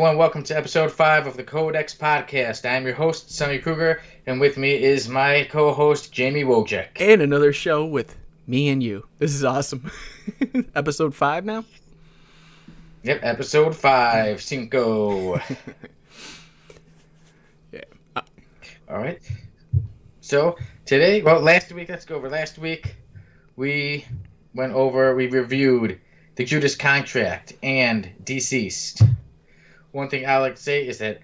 everyone. Welcome to episode five of the Code-X podcast. I'm your host, Sonny Kruger, and with me is my co host, Jamie Wojcik. And another show with me and you. This is awesome. episode five now? Yep, episode five, Cinco. Yeah. All right. So today, well, last week, let's go over last week. We went over, we reviewed the Judas Contract and DCeased. One thing I like to say is that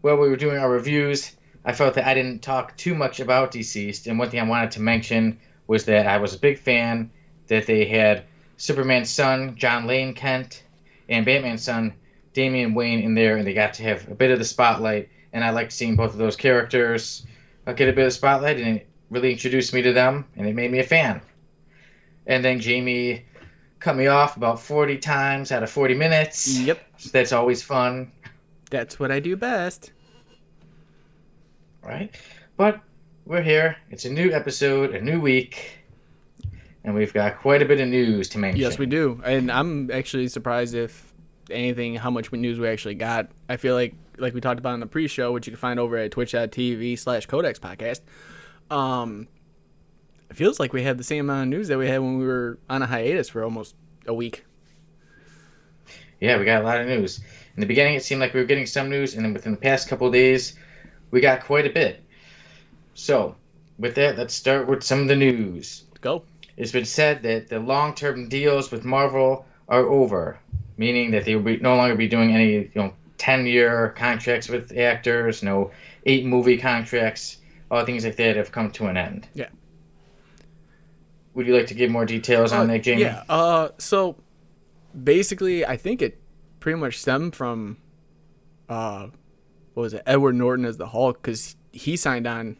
while we were doing our reviews, I felt that I didn't talk too much about DCeased, and one thing I wanted to mention was that I was a big fan that they had Superman's son, Jon Lane Kent, and Batman's son, Damian Wayne, in there, and they got to have a bit of the spotlight. And I liked seeing both of those characters uh, get a bit of spotlight, and it really introduced me to them, and it made me a fan. And then Jamie cut me off about 40 times out of 40 minutes. Yep. That's always fun, That's what I do best. right? But we're here. It's a new episode, a new week, and we've got quite a bit of news to mention. Yes, we do. And I'm actually surprised if anything, how much news we actually got. I feel like, like we talked about in the pre show, which you can find over at twitch.tv slash codex podcast. Um, it feels like we had the same amount of news that we had when we were on a hiatus for almost a week. Yeah, we got a lot of news. In the beginning, it seemed like we were getting some news, and then within the past couple of days, we got quite a bit. So, with that, let's start with some of the news. Go. It's been said that the long-term deals with Marvel are over, meaning that they will be, no longer be doing any, you know, ten-year contracts with actors, no eight-movie contracts, all things like that have come to an end. Yeah. Would you like to give more details on Uh, that, Jamie? Yeah. Uh, so basically, I think it pretty much stemmed from, uh, what was it, Edward Norton as the Hulk, because he signed on,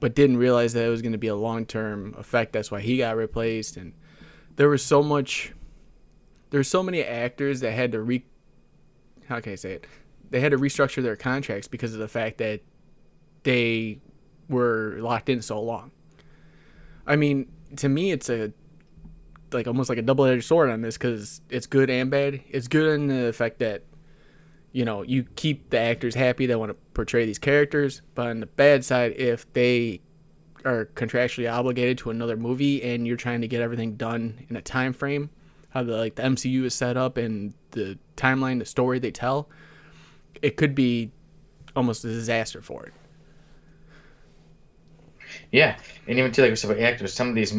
but didn't realize that it was going to be a long term effect. That's why he got replaced, and there was so much. There's so many actors that had to re. How can I say it? They had to restructure their contracts because of the fact that they were locked in so long. I mean, to me, it's a like almost like a double edged sword on this because it's good and bad. It's good in the fact that you know you keep the actors happy that want to portray these characters, but on the bad side, if they are contractually obligated to another movie and you're trying to get everything done in a time frame, how the like the MCU is set up and the timeline, the story they tell, it could be almost a disaster for it. Yeah, and even too, like we said about actors, some of these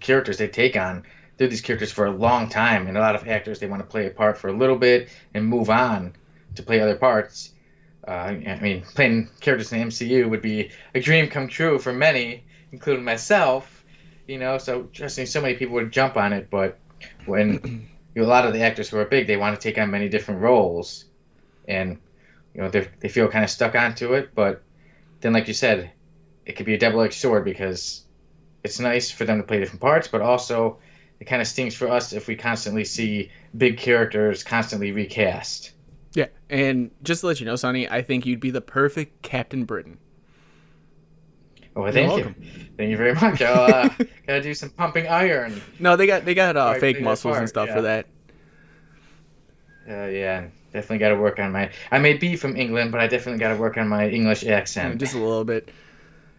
characters they take on, they're these characters for a long time, and a lot of actors they want to play a part for a little bit and move on to play other parts. Uh, I mean, playing characters in the MCU would be a dream come true for many, including myself. You know, so trust me, so many people would jump on it, but when you know, a lot of the actors who are big, they want to take on many different roles, and you know they they feel kind of stuck onto it. But then, like you said, it could be a double-edged sword because it's nice for them to play different parts, but also it kind of stings for us if we constantly see big characters constantly recast. Yeah, and just to let you know, Sonny, I think you'd be the perfect Captain Britain. Oh, well, thank welcome. you, thank you very much. I'll uh, gotta do some pumping iron. No, they got they got uh, fake muscles and stuff yeah. for that. Uh, yeah, definitely got to work on my. I may be from England, but I definitely got to work on my English accent. just a little bit.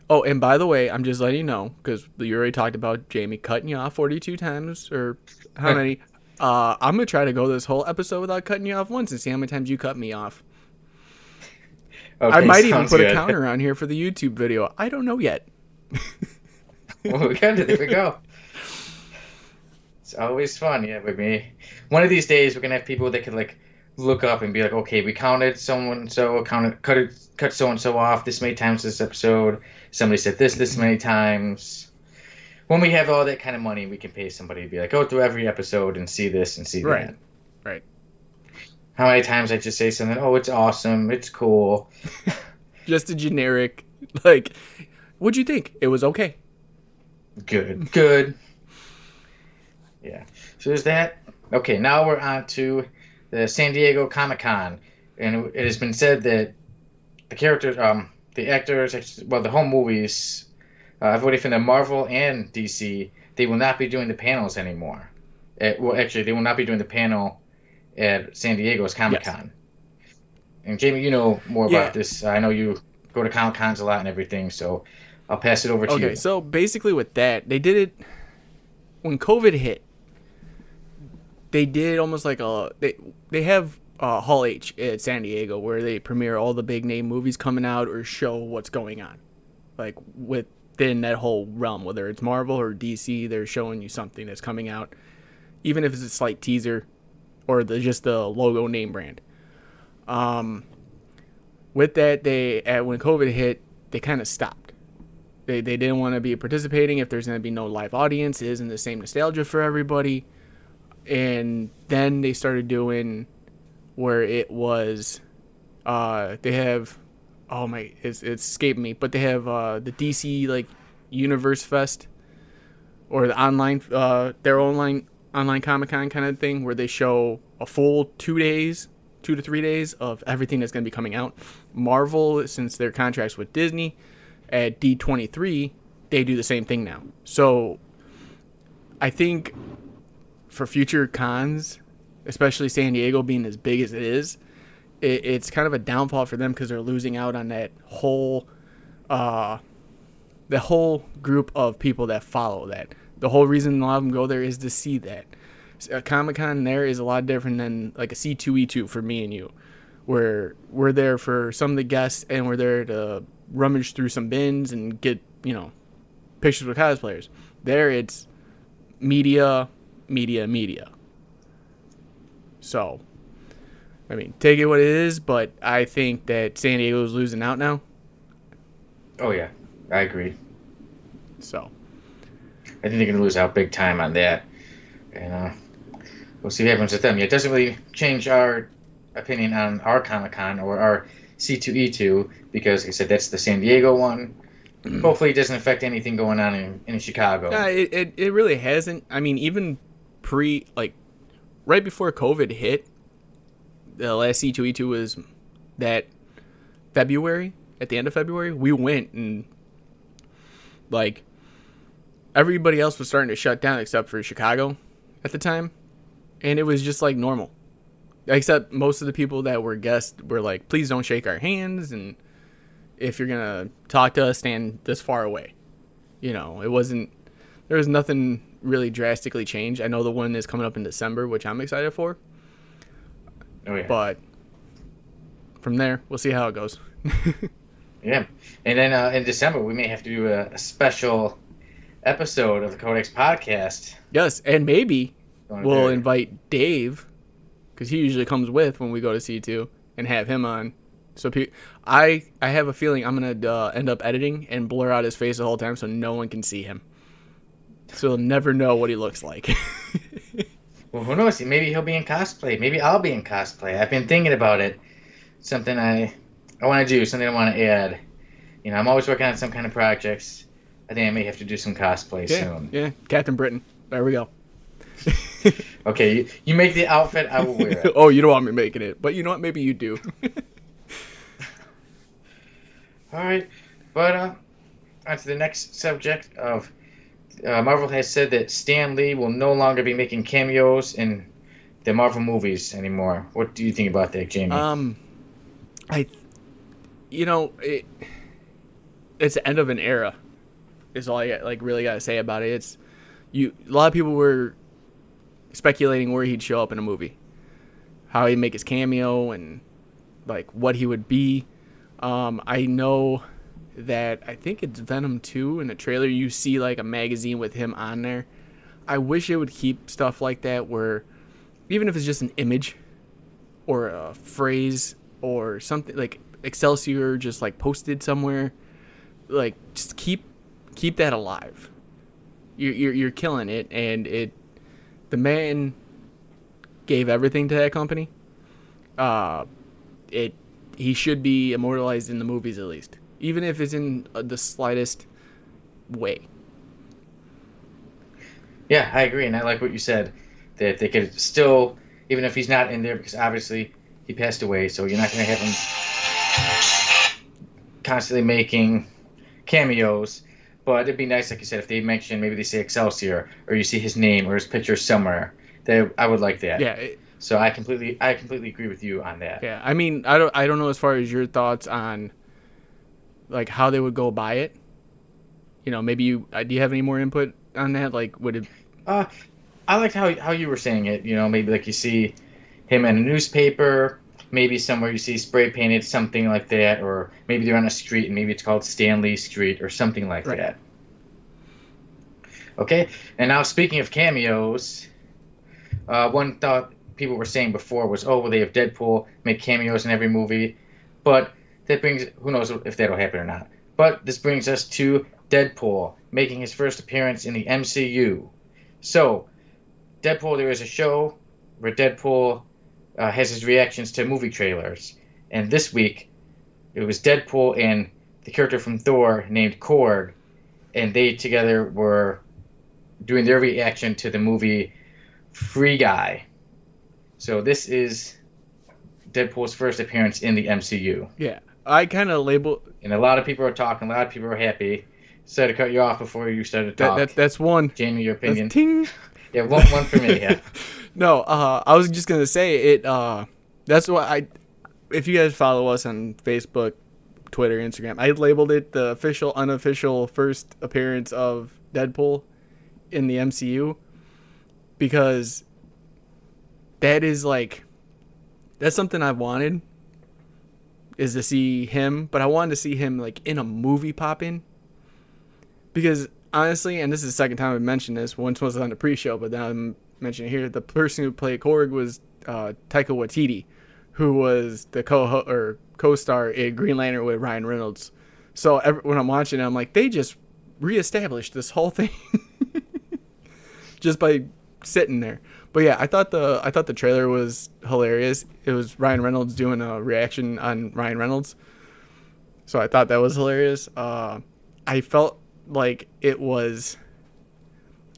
Oh, and by the way, I'm just letting you know because you already talked about Jamie cutting you off 42 times or how many. Uh, I'm gonna try to go this whole episode without cutting you off once and see how many times you cut me off. I might even put good. a counter on here for the YouTube video. I don't know yet. well, we got it. There we go. It's always fun, yeah, with me. One of these days, we're gonna have people that can like look up and be like, okay, we counted someone so counted cut it cut so and so off this many times this episode. Somebody said this this many times. When we have all that kind of money, we can pay somebody to be like, go through every episode and see this and see Right. that. Right. How many times I just say something? Oh, it's awesome. It's cool. Just a generic like. What'd you think? It was okay. Good. Good. Yeah. So there's that. Okay, now we're on to the San Diego Comic Con, and it has been said that the characters, um, the actors, well, the home movies, uh, everybody from the Marvel and DC, they will not be doing the panels anymore. Uh well, actually, they will not be doing the panel at San Diego's Comic Con. and Jamie, you know more Yeah. about this. I know you go to Comic Cons a lot and everything, so I'll pass it over to Okay, you. so basically with that, they did it when COVID hit. They did almost like a they they have uh, Hall H at San Diego where they premiere all the big name movies coming out or show what's going on, like within that whole realm, whether it's Marvel or DC, they're showing you something that's coming out, even if it's a slight teaser, or the just the logo name brand. Um, with that, they at when COVID hit, they kind of stopped. They, they didn't want to be participating if there's going to be no live audience it isn't the same nostalgia for everybody and then they started doing where it was uh they have oh my it's, it's escaped me but they have uh the dc like universe fest or the online uh their online online comic-con kind of thing where they show a full two days two to three days of everything that's going to be coming out marvel since their contracts with disney at D23, they do the same thing now. So I think for future cons, especially San Diego being as big as it is, it, it's kind of a downfall for them because they're losing out on that whole, uh, the whole group of people that follow that. The whole reason a lot of them go there is to see that. A Comic Con there is a lot different than like a C2E2 for me and you, where we're there for some of the guests and we're there to rummage through some bins and get you know pictures with cosplayers. There, it's media, media, media. So, I mean, take it what it is, but I think that San Diego is losing out now. Oh yeah, I agree. So, I think they're gonna lose out big time on that, and uh, we'll see what happens with them. Yeah, it doesn't really change our opinion on our Comic Con or our C2E2 because, like I said, that's the San Diego one. Hopefully, it doesn't affect anything going on in, in Chicago. yeah, it, it, it really hasn't. I mean, even pre, like, right before COVID hit, the last C2E2 was that February, at the end of February, we went and, like, everybody else was starting to shut down except for Chicago at the time. And it was just like normal. Except most of the people that were guests were like, please don't shake our hands. And if you're to talk to us, stand this far away. You know, it wasn't, there was nothing really drastically changed. I know the one is coming up in December, which I'm excited for. oh yeah, But from there, we'll see how it goes. yeah. And then uh, in December, we may have to do a, a special episode of the Code-X podcast. yes, and maybe we'll invite Dave because he usually comes with when we go to C2 and have him on. So pe- I I have a feeling I'm gonna uh, end up editing and blur out his face the whole time so no one can see him. So they'll never know what he looks like. Well, who knows? Maybe he'll be in cosplay. Maybe I'll be in cosplay. I've been thinking about it. Something I I want to do. Something I want to add. You know, I'm always working on some kind of projects. I think I may have to do some cosplay yeah, soon. yeah, Captain Britain. There we go. Okay, you, you make the outfit, I will wear it. oh, you don't want me making it, but you know what? Maybe you do. All right, but uh, on to the next subject of uh, Marvel has said that Stan Lee will no longer be making cameos in the Marvel movies anymore. What do you think about that, Jamie? Um, I, you know, it, it's the end of an era. Is all I like really got to say about it. It's you. A lot of people were speculating where he'd show up in a movie, how he'd make his cameo, and like what he would be. Um, I know that I think it's Venom 2 in the trailer. You see like a magazine with him on there. I wish it would keep stuff like that where, even if it's just an image or a phrase or something like Excelsior just like posted somewhere, like just keep keep that alive. You're you're, you're killing it, and it the man gave everything to that company. Uh, it he should be immortalized in the movies at least, even if it's in uh, the slightest way. Yeah, I agree, and I like what you said that they could still, even if he's not in there, because obviously he passed away, so you're not going to have him constantly making cameos. But it'd be nice, like you said, if they mention maybe they say Excelsior or you see his name or his picture somewhere. That I would like that. Yeah, it, So I completely I completely agree with you on that. Yeah, I mean, I don't I don't know as far as your thoughts on like how they would go by it. You know, maybe you uh, do you have any more input on that? Like, would it? Uh, I liked how how you were saying it. You know, maybe like you see him in a newspaper, maybe somewhere you see spray painted something like that, or maybe they're on a street and maybe it's called Stanley Street or something like Right. that. Okay, and now speaking of cameos, uh, one thought people were saying before was, oh, well, they have Deadpool make cameos in every movie, but that brings who knows if that'll happen or not. But this brings us to Deadpool making his first appearance in the MCU. So, Deadpool, there is a show where Deadpool uh, has his reactions to movie trailers, and this week it was Deadpool and the character from Thor named Korg, and they together were doing their reaction to the movie Free Guy. So this is Deadpool's first appearance in the MCU, Yeah, I kind of label and a lot of people are talking. A lot of people are happy. So to cut you off before you started to that, that that's one. Jamie, your That's opinion? ting. Yeah, one one for me. Yeah. No, uh, I was just gonna say it. Uh, that's why I. If you guys follow us on Facebook, Twitter, Instagram, I labeled it the official, unofficial first appearance of Deadpool in the MCU because that is like that's something I've wanted is to see him, but I wanted to see him like in a movie popping. because honestly, and this is the second time I've mentioned this. Once was on the pre-show, but now I'm mentioning here. The person who played Korg was uh, Taika Waititi, who was the co or co-star in Green Lantern with Ryan Reynolds. So every, when I'm watching, it, I'm like, they just reestablished this whole thing just by sitting there. But yeah, I thought the I thought the trailer was hilarious. It was Ryan Reynolds doing a reaction on Ryan Reynolds. So I thought that was hilarious. Uh, I felt like it was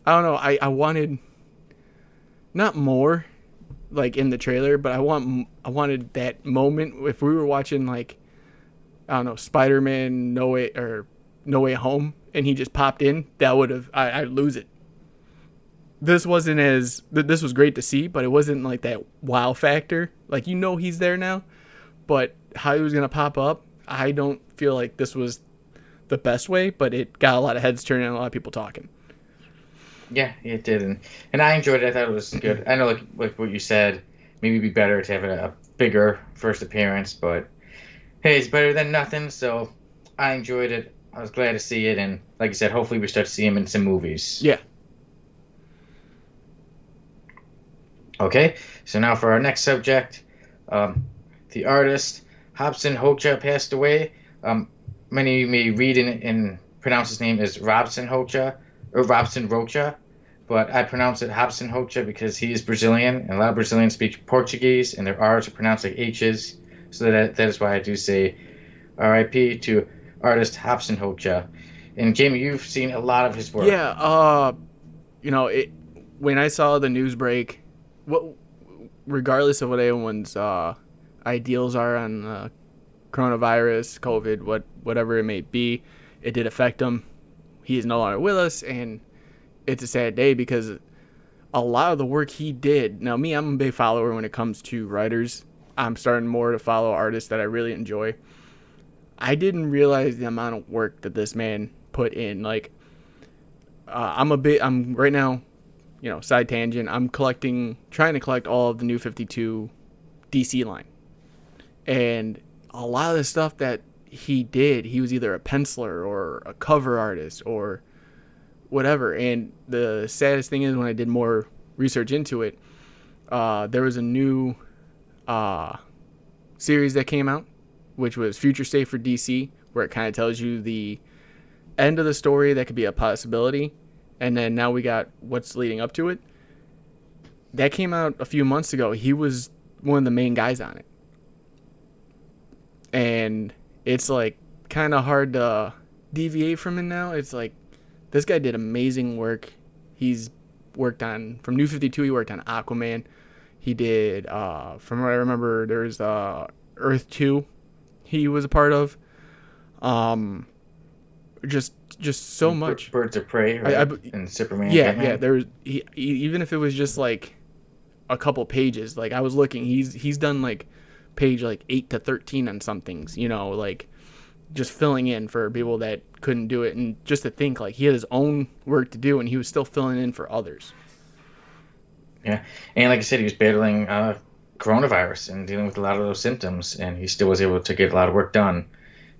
I don't know, I, I wanted not more like in the trailer, but I want I wanted that moment if we were watching like I don't know, Spider-Man No Way or No Way Home and he just popped in, that would have I I'd lose it. This wasn't as this was great to see, but it wasn't like that wow factor. Like you know he's there now, but how he was going to pop up, I don't feel like this was the best way, but it got a lot of heads turning and a lot of people talking. Yeah, it did, and, and I enjoyed it. I thought it was good. I know, like like what you said, maybe it'd be better to have a, a bigger first appearance, but hey, it's better than nothing. So I enjoyed it. I was glad to see it, and like I said, hopefully we start to see him in some movies. Yeah. Okay, so now for our next subject, um, the artist Hobson Hocha passed away. Um, many may read and, and pronounce his name as Robson Hocha or Robson Rocha, but I pronounce it Hobson Hocha because he is Brazilian, and a lot of Brazilians speak Portuguese, and their R's are pronounced like H's. So that that is why I do say R.I.P. to artist Hobson Hocha. And Jamie, you've seen a lot of his work. Yeah, uh you know, it when I saw the news break, what regardless of what anyone's uh ideals are on coronavirus, COVID, what whatever it may be, it did affect him. He is no longer with us and it's a sad day because a lot of the work he did. Now me, I'm a big follower when it comes to writers. I'm starting more to follow artists that I really enjoy. I didn't realize the amount of work that this man put in. Like, uh, I'm a bit. I'm right now, you know, side tangent. I'm collecting, trying to collect all of the new 52 DC line, and a lot of the stuff that he did, he was either a penciler or a cover artist or whatever. And the saddest thing is when I did more research into it, uh, there was a new uh, series that came out, which was Future State for DC, where it kind of tells you the end of the story that could be a possibility, and then now we got what's leading up to it. That came out a few months ago. He was one of the main guys on it, and it's like kind of hard to deviate from it now. It's like this guy did amazing work. He's worked on from New 52. He worked on Aquaman. He did uh, from what I remember. There's uh, Earth Two. He was a part of. Um, just just so much. Birds of Prey, I- right? And Superman. Yeah, Batman. yeah. There's he, e- even if it was just like a couple pages. Like I was looking, he's he's done like page like eight to thirteen on some things. You know, like just filling in for people that couldn't do it, and just to think like he had his own work to do, and he was still filling in for others. Yeah, and like I said, he was battling uh, coronavirus and dealing with a lot of those symptoms, and he still was able to get a lot of work done.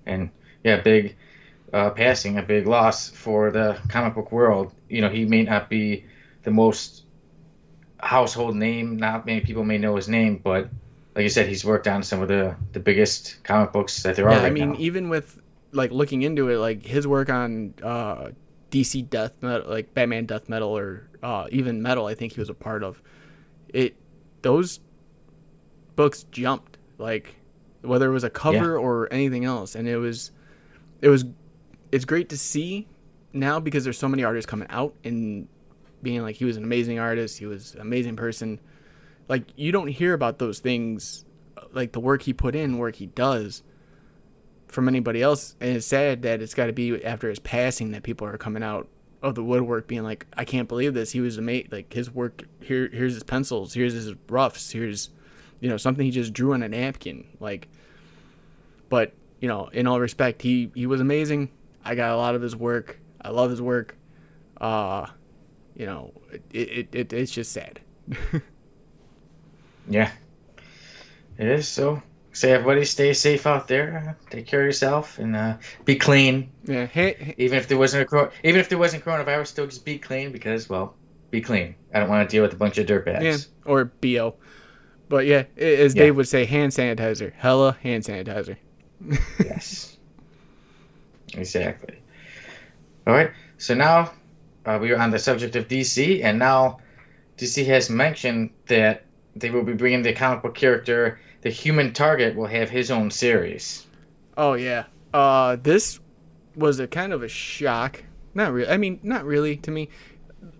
And yeah, big uh, passing, a big loss for the comic book world. You know, he may not be the most household name. Not many people may know his name, but like you said, he's worked on some of the the biggest comic books that there yeah, are. Right I mean, now. even with like looking into it, like his work on uh, DC Death Metal, like Batman Death Metal, or uh, even Metal, I think he was a part of. It those books jumped like whether it was a cover Yeah. or anything else, and it was it was it's great to see now because there's so many artists coming out and being like he was an amazing artist, he was an amazing person. Like you don't hear about those things, like the work he put in, work he does from anybody else. And it's sad that it's got to be after his passing that people are coming out of the woodwork being like, I can't believe this. He was a mate. Like his work here, here's his pencils, here's his roughs, here's, you know, something he just drew on a napkin. Like, but you know, in all respect, he, he was amazing. I got a lot of his work. I love his work. Uh, you know, it, it, it it's just sad. Yeah, it is. So, say everybody stay safe out there. Take care of yourself and uh, be clean. Yeah. Hey, Even if there wasn't a even if there wasn't coronavirus, still just be clean because well, be clean. I don't want to deal with a bunch of dirtbags. Yeah, or bo. But yeah, as Yeah. Dave would say, hand sanitizer. Hella hand sanitizer. yes. Exactly. All right. So now uh, we are on the subject of DC, and now DC has mentioned that they will be bringing the comic book character, the Human Target, will have his own series. Oh yeah. Uh, this was a kind of a shock. Not really. I mean, not really to me.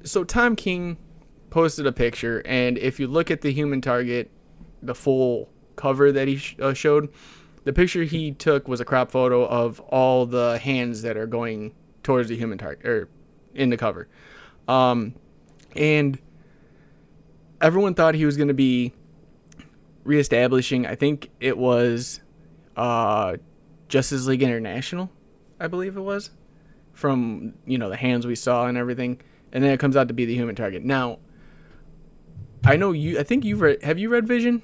So Tom King posted a picture, and if you look at the Human Target, the full cover that he sh- uh, showed, the picture he took was a crop photo of all the hands that are going towards the Human Target or in the cover. Um, and everyone thought he was going to be reestablishing. I think it was uh, Justice League International, I believe it was, from you know the hands we saw and everything, and then it comes out to be the Human Target. Now, I know you. I think you've read. Have you read Vision?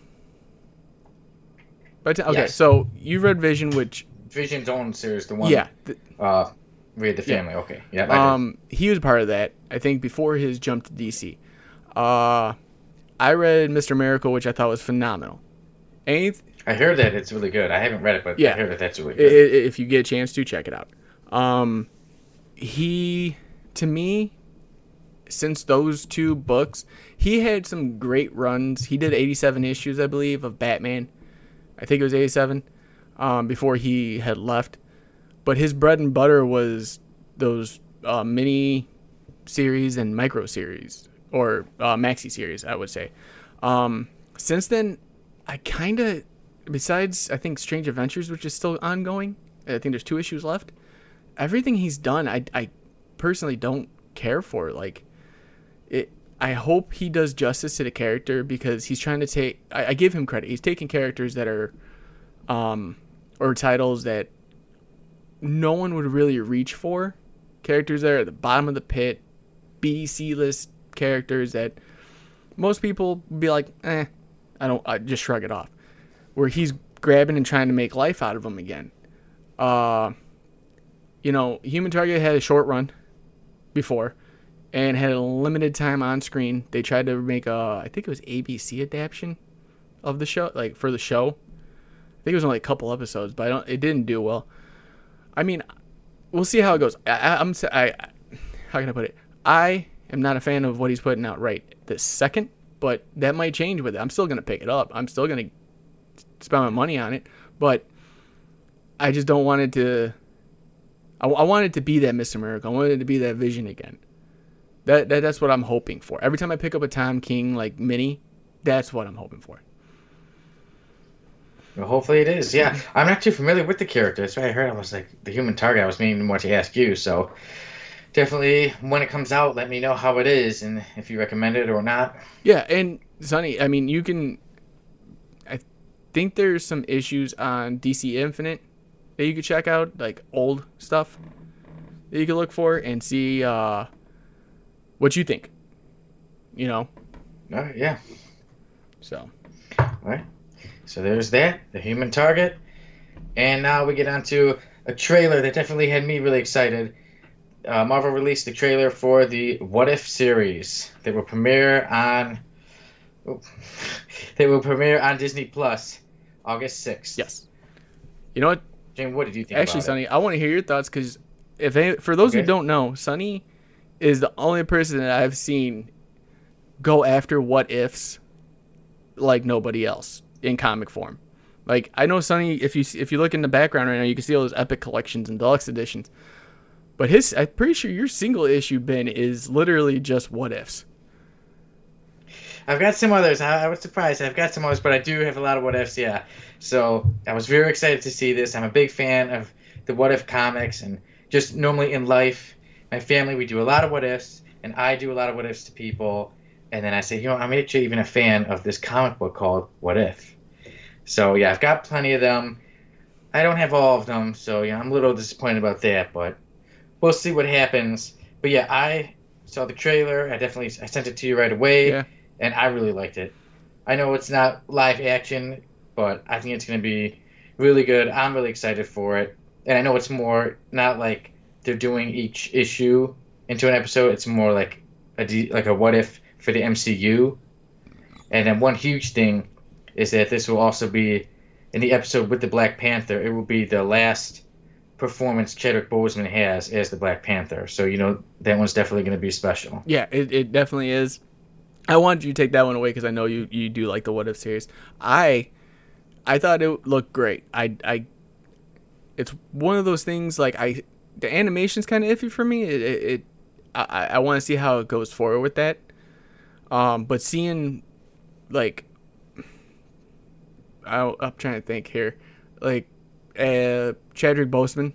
But okay, Yes. so you read Vision, which Vision's own series, the one. yeah, th- Uh, Read the Family. Okay. Yeah. Um, he was part of that. I think before his jump to DC. Uh, I read Mister Miracle, which I thought was phenomenal. Anyth- I heard that it's really good. I haven't read it, but Yeah. I heard that that's really good. if you get a chance to check it out. Um, he to me, since those two books, he had some great runs. He did 87 issues, I believe, of Batman. I think it was 87 um, before he had left. But his bread and butter was those uh, mini series and micro series or uh, maxi series, I would say. Um, since then, I kind of, besides I think Strange Adventures, which is still ongoing. I think there's two issues left. Everything he's done, I, I personally don't care for. Like, it. I hope he does justice to the character because he's trying to take. I, I give him credit. He's taking characters that are, um, or titles that no one would really reach for. Characters that are at the bottom of the pit, B, C list characters that most people be like, eh, I don't, I just shrug it off. Where he's grabbing and trying to make life out of them again. Uh, you know, Human Target had a short run before and had a limited time on screen. They tried to make a, I think it was ABC adaptation of the show, like for the show. I think it was only a couple episodes, but I don't, it didn't do well. I mean, we'll see how it goes. I, I'm, I- how can I put it? I am not a fan of what he's putting out right this second, but that might change with it. I'm still gonna pick it up. I'm still gonna spend my money on it, but I just don't want it to. I, I want it to be that Mr. Miracle. I want it to be that Vision again. That, that that's what I'm hoping for. Every time I pick up a Tom King like mini, that's what I'm hoping for. Well, hopefully it is. Yeah, I'm not too familiar with the character. That's why I heard. I was like, the Human Target. I was meaning more to ask you. So, definitely when it comes out, let me know how it is and if you recommend it or not. Yeah, and Sonny, I mean, you can. I think there's some issues on DC Infinite that you could check out, like old stuff that you could look for and see uh, what you think. You know. Right, yeah. So. All right. So there's that, the human target. And now we get on to a trailer that definitely had me really excited. Uh, Marvel released the trailer for the What If series that will premiere on. Oh, they will premiere on Disney Plus August 6th. Yes. You know what? Jane, what did you think? Actually, about Sonny, it? I want to hear your thoughts because if for those Okay. who don't know, Sonny is the only person that I've seen go after what ifs like nobody else in comic form. Like I know Sonny, if you if you look in the background right now, you can see all those epic collections and deluxe editions. But his, I'm pretty sure your single issue bin is literally just what ifs. I've got some others. I, I was surprised. I've got some others, but I do have a lot of what ifs. Yeah. So I was very excited to see this. I'm a big fan of the what if comics and just normally in life, my family we do a lot of what ifs, and I do a lot of what ifs to people. And then I say, you know, I'm actually even a fan of this comic book called What If. So yeah, I've got plenty of them. I don't have all of them, so yeah, I'm a little disappointed about that, but we'll see what happens. But yeah, I saw the trailer. I definitely I sent it to you right away Yeah. and I really liked it. I know it's not live action, but I think it's going to be really good. I'm really excited for it, and I know it's more not like they're doing each issue into an episode. It's more like a like a what if for the MCU. And then one huge thing is that this will also be in the episode with the Black Panther. It will be the last performance Chadwick Boseman has as the Black Panther. So you know that one's definitely going to be special. Yeah, it, it definitely is. I wanted you to take that one away because I know you, you do like the What If series. I I thought it looked great. I I it's one of those things like I the animation's kind of iffy for me. It, it, it I I want to see how it goes forward with that. Um, but seeing like I, I'm trying to think here, like uh, Chadwick Boseman,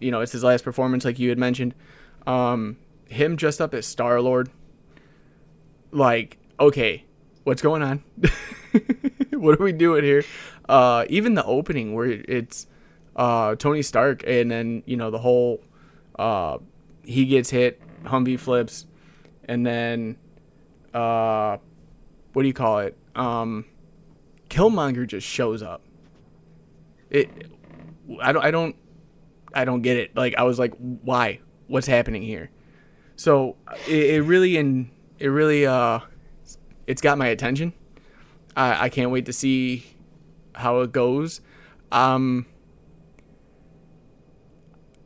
you know, it's his last performance, like you had mentioned. Um, him dressed up as Star Lord. Like, okay, what's going on? what are we doing here? Uh, even the opening where it's uh, Tony Stark, and then you know the whole uh, he gets hit, Humvee flips, and then uh, what do you call it? Um, Killmonger just shows up. It, I don't, I don't, I don't get it. Like I was like, why? What's happening here? So it, it really and it really uh, it's got my attention. I I can't wait to see how it goes. Um,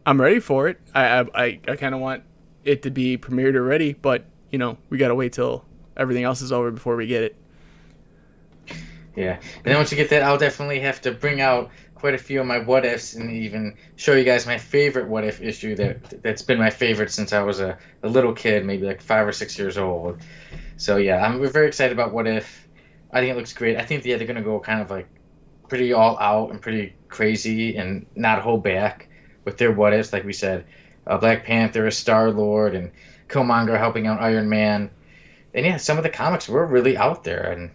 I'm ready for it. I I I, kind of want it to be premiered already, but you know we gotta wait till everything else is over before we get it. Yeah, and then once you get that, I'll definitely have to bring out quite a few of my what ifs and even show you guys my favorite what if issue that that's been my favorite since I was a, a little kid, maybe like five or six years old. So yeah, I'm we're very excited about what if. I think it looks great. I think yeah they're gonna go kind of like pretty all out and pretty crazy and not hold back with their what ifs. Like we said, uh, Black Panther, is Star Lord, and Killmonger helping out Iron Man. And yeah, some of the comics were really out there and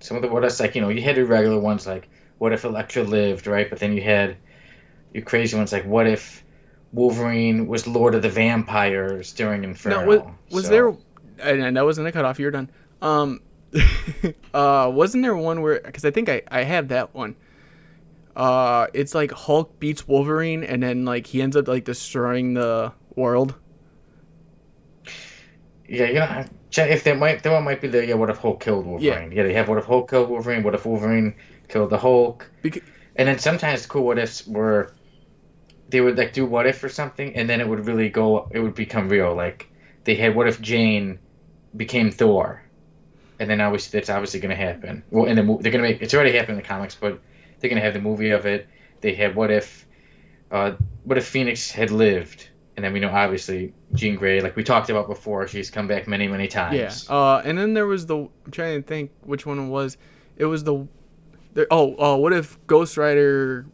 some of the what ifs like you know you had your regular ones like what if Elektra lived right, but then you had your crazy ones like what if Wolverine was Lord of the Vampires during Inferno. Now, was, was So- there? And and that wasn't a cutoff. You're done. Um, uh, wasn't there one where? Because I think I I have that one. Uh, it's like Hulk beats Wolverine, and then like he ends up like destroying the world. Yeah, you know, check if that might that one might be the yeah. What if Hulk killed Wolverine? Yeah, they have what if Hulk killed Wolverine? What if Wolverine killed the Hulk? Beca- And then sometimes cool what ifs were they would like do what if or something, and then it would really go. It would become real. Like they had what if Jane became Thor, and then obviously that's obviously going to happen. Well, in the mo- they're going to make it's already happened in the comics, but they're going to have the movie of it. They had what if, uh, what if Phoenix had lived, and then we know obviously Jean Grey, like we talked about before, she's come back many many Yeah. times. Uh, and then there was the. I'm trying to think which one it was. It was the. the oh, uh, what if Ghost Rider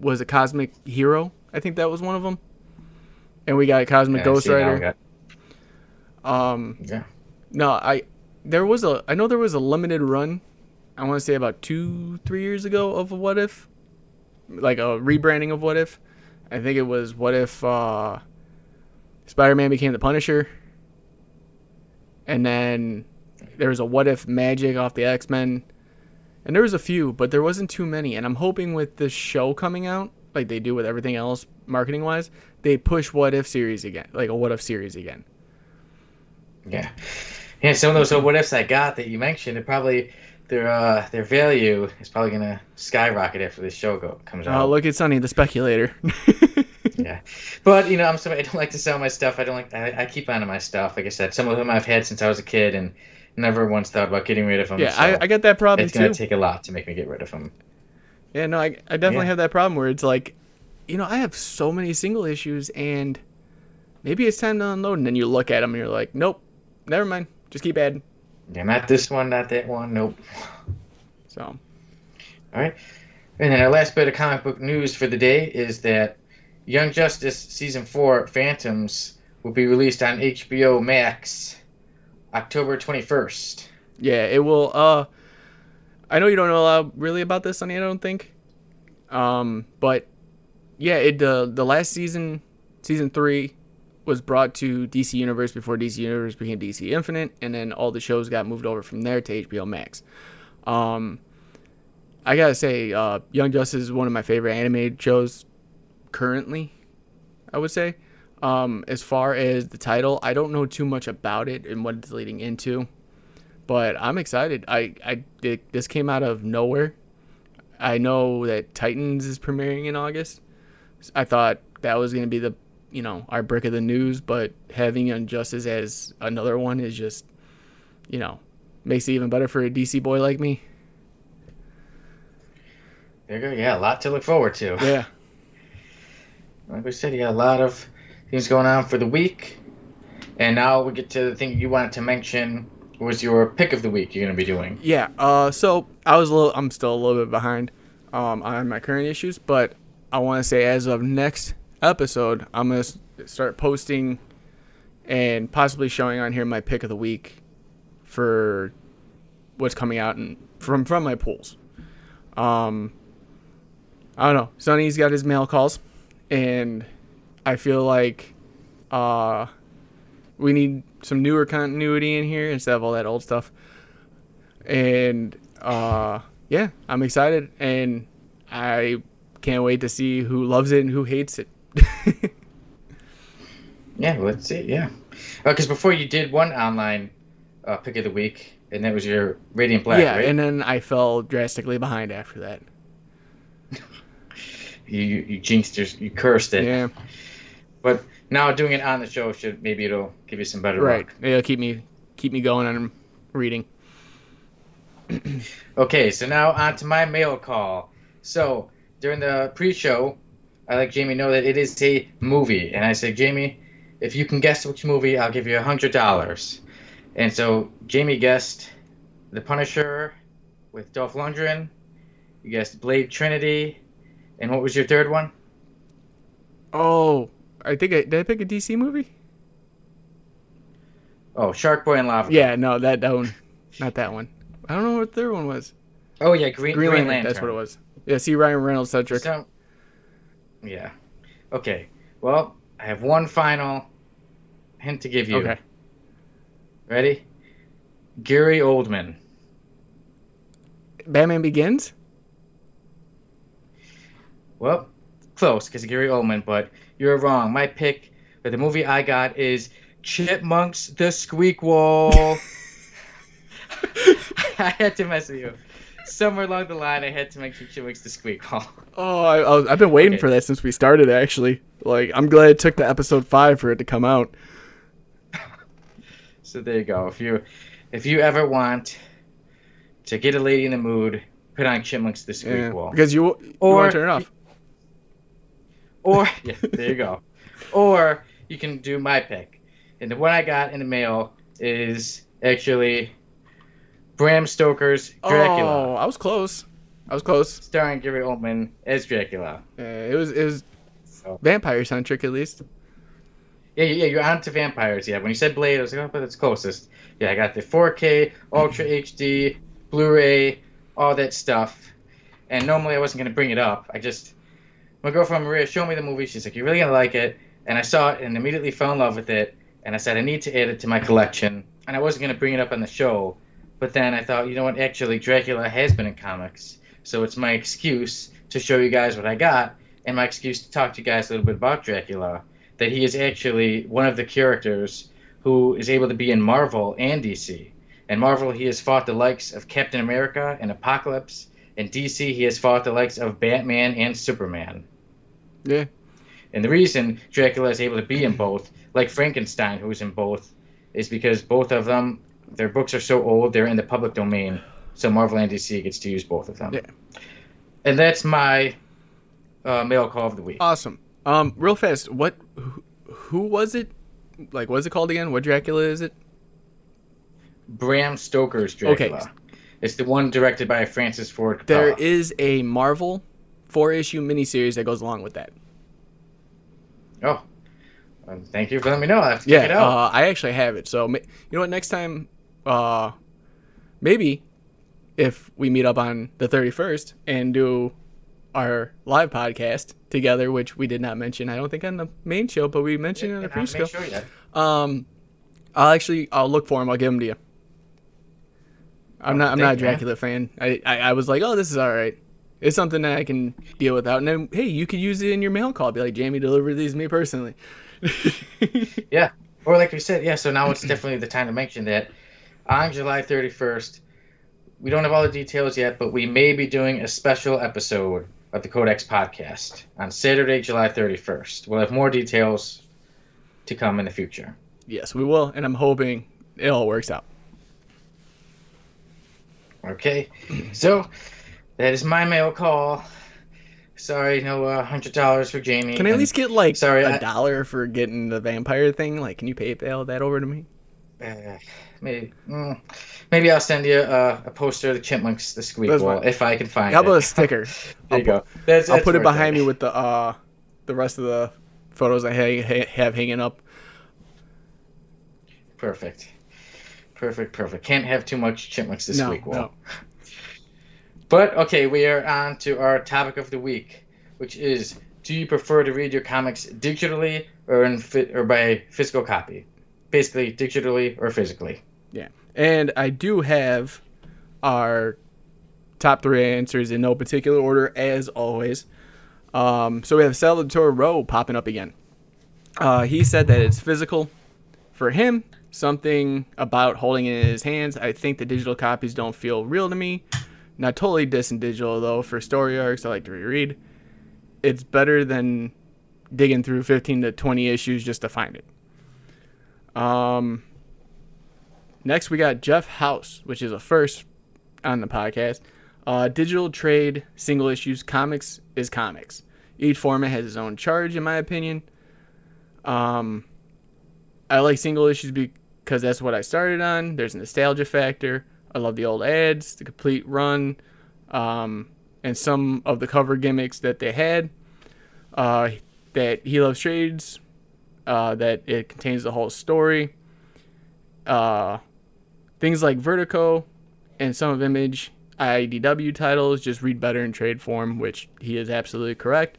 was a cosmic hero? I think that was one of them. and we got Cosmic Yeah, Ghost see, now we Rider. got- Um, yeah. no, I there was a I know there was a limited run. I want to say about two three years ago of What If, like a rebranding of What If. I think it was What If uh, Spider-Man became the Punisher, and then there was a What If Magic off the X Men, and there was a few, but there wasn't too many. And I'm hoping with this show coming out, like they do with everything else marketing wise, they push What If series again, like a What If series again. Yeah. Yeah, some of those what ifs I got that you mentioned, it probably their uh their value is probably gonna skyrocket after this show go comes Oh, out. Oh, look at Sonny the Speculator. Yeah, but you know, I'm sorry, I don't like to sell my stuff. I don't like. I, I keep on to my stuff. Like I said, some of them I've had since I was a kid, and never once thought about getting rid of them. yeah, so I, I got that problem it's gonna take a lot to make me get rid of them. yeah, no, I, I definitely Yeah. have that problem where it's like, you know, I have so many single issues and maybe it's time to unload. And then you look at them and you're like, nope, never mind. Just keep adding. Yeah, not this one, not that one. Nope. So, All right. And then our last bit of comic book news for the day is that Young Justice season four, Phantoms, will be released on HBO Max October 21st. yeah, it will. Uh, I know you don't know a lot really about this, Sonny, I don't think. Um, but yeah, it uh, the last season, season three, was brought to DC Universe before DC Universe became DC Infinite, and then all the shows got moved over from there to HBO Max. Um, I gotta say, uh, Young Justice is one of my favorite animated shows currently. I would say. Um, as far as the title, I don't know too much about it and what it's leading into, but I'm excited. I, I it, this came out of nowhere. I know that Titans is premiering in August. I thought that was gonna be the you know our brick of the news, but having Injustice as another one is just you know makes it even better for a DC boy like me. There you go. Yeah, a lot to look forward to. Yeah. Like we said, you got a lot of things going on for the week. And now we get to the thing you wanted to mention was your pick of the week you're going to be doing. Yeah. Uh, so I was a little. I'm still a little bit behind um, on my current issues, but I want to say as of next episode, I'm gonna start posting and possibly showing on here my pick of the week for what's coming out and from from my pools. Um, I don't know. Sonny's got his mail calls, and I feel like uh, we need some newer continuity in here instead of all that old stuff and uh yeah i'm excited and i can't wait to see who loves it and who hates it Yeah, let's see. Yeah. Because before you did one online uh, pick of the week, and that was your Radiant Black, yeah right? and then i fell drastically behind after that you, you, you jinxed your, you cursed it. yeah But now doing it on the show should maybe it'll give you some better right luck. it'll keep me keep me going and reading Okay, so now on to my mail call. So during the pre-show, I let Jamie know that it is a movie, and I said, Jamie, if you can guess which movie, I'll give you a hundred dollars. And so Jamie guessed The Punisher with Dolph Lundgren. You guessed Blade Trinity, and what was your third one? oh i think I, did i pick a dc movie Oh, Shark Boy and Lava. Yeah no that, that one not that one i don't know what the third one was Oh yeah, Green, green, Green lantern, Lantern. that's what it was yeah see ryan reynolds Cedric. So, yeah. Okay. Well, I have one final hint to give you. okay Ready? Gary Oldman. batman begins Well, close because Gary Oldman, but you're wrong. My pick for the movie I got is Chipmunks the Squeakquel. I had to mess with you. Somewhere along the line, I had to mention Chipmunks the Squeakquel. Oh, I, I've been waiting Okay. for that since we started. Actually, like I'm glad it took the episode five for it to come out. So there you go. If you if you ever want to get a lady in the mood, put on Chipmunks the Squeak Yeah, Wall. because you you Or- want to turn it off. Or yeah, there you go. Or you can do my pick. And the one I got in the mail is actually Bram Stoker's Dracula, Oh, I was close. I was close. starring Gary Oldman as Dracula. Uh, it was it was So vampire centric at least. Yeah, yeah, you're on to vampires. Yeah, when you said Blade, I was like, oh, but it's closest. Yeah, I got the 4K, Ultra HD, Blu-ray, all that stuff. And normally I wasn't gonna bring it up. I just my girlfriend Maria showed me the movie. She's like, "You're really gonna like it," and I saw it and immediately fell in love with it. And I said, "I need to add it to my collection." And I wasn't gonna bring it up on the show, but then I thought, you know what? Actually, Dracula has been in comics, so it's my excuse to show you guys what I got, and my excuse to talk to you guys a little bit about Dracula that he is actually one of the characters who is able to be in Marvel and DC. In Marvel, he has fought the likes of Captain America and Apocalypse. In DC, he has fought the likes of Batman and Superman. Yeah. And the reason Dracula is able to be in both, like Frankenstein, who's in both, is because both of them, their books are so old, they're in the public domain. So Marvel and DC gets to use both of them. Yeah. And that's my uh, mail call of the week. Awesome. Um, real fast, what, who, who was it? Like, what's it called again? What Dracula is it? Bram Stoker's Dracula. Okay. It's the one directed by Francis Ford Coppola. There is a Marvel four issue miniseries that goes along with that. Oh, thank you for letting me know. I have to Yeah, check it out. uh, I actually have it. So you know what? Next time, uh, maybe if we meet up on the thirty first and do our live podcast together, which we did not mention. I don't think on the main show, but we mentioned it on the pre-show. sure. Um, I'll actually I'll look for him. I'll give him to you. I'm Oh, not I'm not a. Dracula fan. I, I I was like, oh, this is all right. It's something that I can deal without. And then hey, you could use it in your mail call. Be like, Jamie, deliver these to me personally. Yeah. Or like we said, yeah, so now it's definitely the time to mention that on July 31st, we don't have all the details yet, but we may be doing a special episode of the Code-X podcast on Saturday, July 31st. We'll have more details to come in the future. yes, we will, and I'm hoping it all works out. Okay. So that is my mail call. Sorry, no uh, $100 for Jamie. Can I at least get like Sorry, a I- dollar for getting the vampire thing? Like, can you PayPal that over to me? Uh, maybe, mm, maybe I'll send you uh, a poster of the chipmunks, the squeak That's wall, fine. if I can find How it. about a sticker? there you I'll go. That's, I'll that's put it behind me with the uh the rest of the photos I ha- ha- have hanging up. Perfect. Perfect, perfect. Can't have too much chipmunks this No, week. Will. no. But okay, we are on to our topic of the week, which is: Do you prefer to read your comics digitally or in fi- or by physical copy? Basically, digitally or physically. Yeah. And I do have our top three answers in no particular order, as always. Um, so we have Salvatore Rowe popping up again. Uh, he said that it's physical for him, something about holding it in his hands. I think the digital copies don't feel real to me. Not totally dissing digital, though. For story arcs, I like to reread. It's better than digging through 15 to 20 issues just to find it. Um, Next, we got Jeff House, which is a first on the podcast. Uh, digital trade, single issues, comics is comics. Each format has its own charge, in my opinion. Um, I like single issues because that's what I started on. There's a nostalgia factor. I love the old ads, the complete run, um, and some of the cover gimmicks that they had. Uh, that he loves trades. Uh, that it contains the whole story. Uh, things like Vertigo and some of Image IDW titles just read better in trade form, which he is absolutely correct.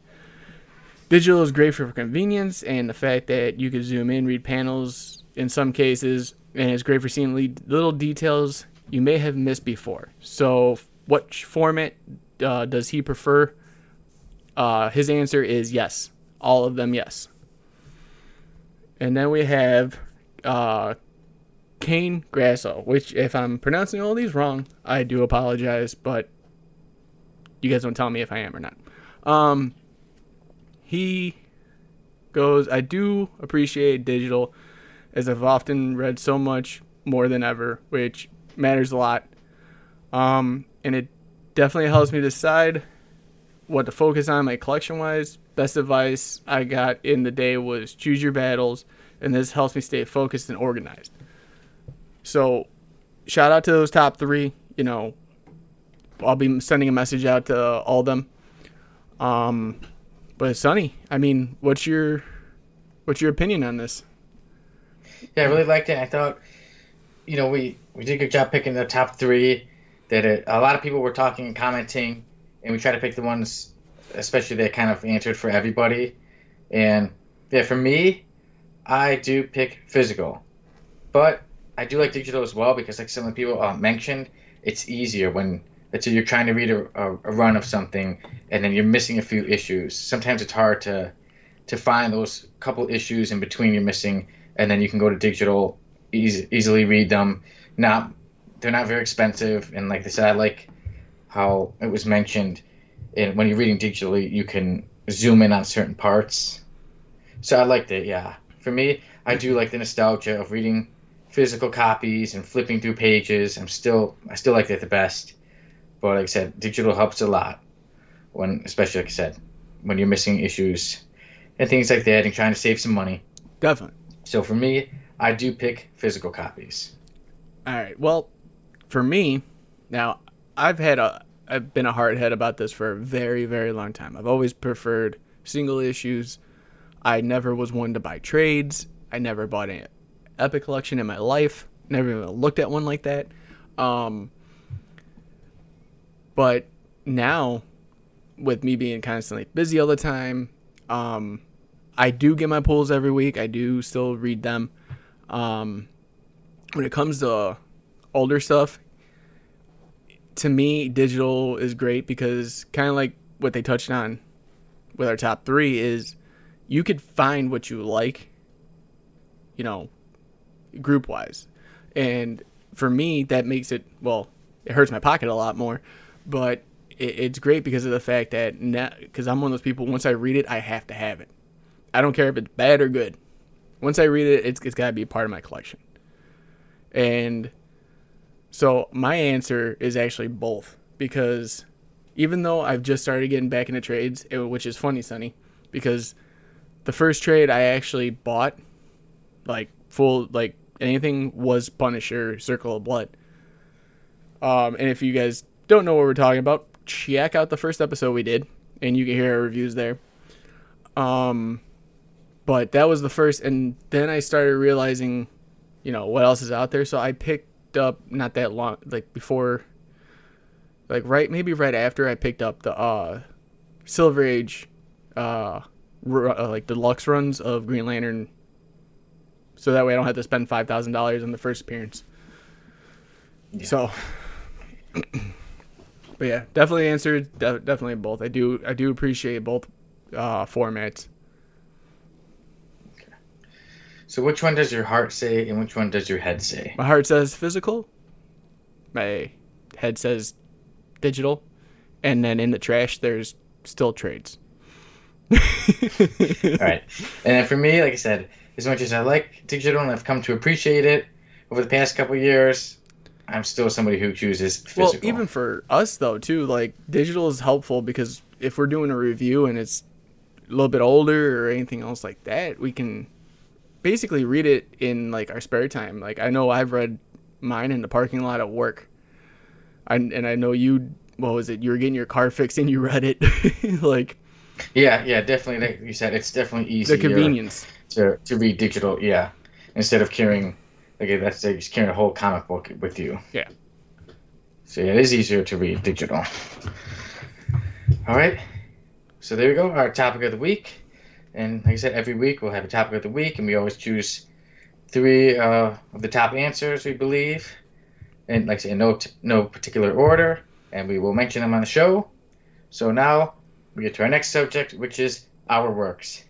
Digital is great for convenience and the fact that you can zoom in, read panels in some cases, and it's great for seeing little details you may have missed before. So, what format uh, does he prefer? Uh, his answer is yes. All of them, yes. And then we have uh, Kane Grasso, which, if I'm pronouncing all these wrong, I do apologize, but you guys don't tell me if I am or not. Um, he goes, I do appreciate digital, as I've often read so much more than ever, which matters a lot. Um, and it definitely helps me decide what to focus on my collection wise. Best advice I got in the day was choose your battles, and this helps me stay focused and organized. So, shout out to those top three. You know, I'll be sending a message out to all of them. Um, but Sonny, I mean, what's your what's your opinion on this? yeah, I really liked it. I thought, you know, we we did a good job picking the top three. That it, a lot of people were talking and commenting, and we tried to pick the ones, especially they kind of answered for everybody. And yeah, for me, I do pick physical, but I do like digital as well because, like some of the people uh, mentioned, it's easier when let's say you're trying to read a, a, a run of something and then you're missing a few issues. Sometimes it's hard to to find those couple issues in between you're missing, and then you can go to digital, easy, easily read them. Not they're not very expensive, and like I said, I like how it was mentioned. And when you're reading digitally, you can zoom in on certain parts. So I liked it. Yeah, for me, I do like the nostalgia of reading physical copies and flipping through pages. I'm still I still like that the best. But like I said, digital helps a lot when, especially like I said, when you're missing issues and things like that, and trying to save some money. Definitely. So for me, I do pick physical copies. All right. Well, for me, now I've had a I've been a hardhead about this for a very very long time. I've always preferred single issues. I never was one to buy trades. I never bought an Epic collection in my life. Never even looked at one like that. Um, but now, with me being constantly busy all the time, um, I do get my pulls every week. I do still read them. Um, when it comes to older stuff, to me, digital is great because kind of like what they touched on with our top three is you could find what you like, you know, group wise. And for me, that makes it, well, it hurts my pocket a lot more, but it, it's great because of the fact that, because I'm one of those people, once I read it, I have to have it. I don't care if it's bad or good. Once I read it, it's, it's got to be a part of my collection. And so my answer is actually both because even though I've just started getting back into trades, which is funny, Sonny, because the first trade I actually bought, like full, like anything was Punisher Circle of Blood. Um, and if you guys don't know what we're talking about, check out the first episode we did, and you can hear our reviews there. Um, but that was the first, and then I started realizing, you know, what else is out there. So I picked up not that long, like before, like right, maybe right after I picked up the uh, Silver Age, uh, uh like deluxe runs of Green Lantern. So that way I don't have to spend five thousand dollars on the first appearance. Yeah. So, but yeah, definitely answered. De- definitely both. I do. I do appreciate both uh, formats. So which one does your heart say and which one does your head say? My heart says physical. My head says digital. And then in the trash there's still trades. All right. And for me, like I said, as much as I like digital and I've come to appreciate it over the past couple years, I'm still somebody who chooses physical. Well, even for us though, too, like digital is helpful because if we're doing a review and it's a little bit older or anything else like that, we can basically read it in like our spare time. Like I know I've read mine in the parking lot at work. I, and I know you. What was it? You were getting your car fixed and you read it. like. Yeah, yeah, definitely. Like you said, it's definitely easier. The convenience to to read digital. Yeah, instead of carrying, like that's like just carrying a whole comic book with you. Yeah. So yeah, it is easier to read digital. All right. So there we go. Our topic of the week. And like I said, every week we'll have a topic of the week, and we always choose three uh, of the top answers we believe, and like I said, in no t- no particular order, and we will mention them on the show. So now we get to our next subject, which is our works.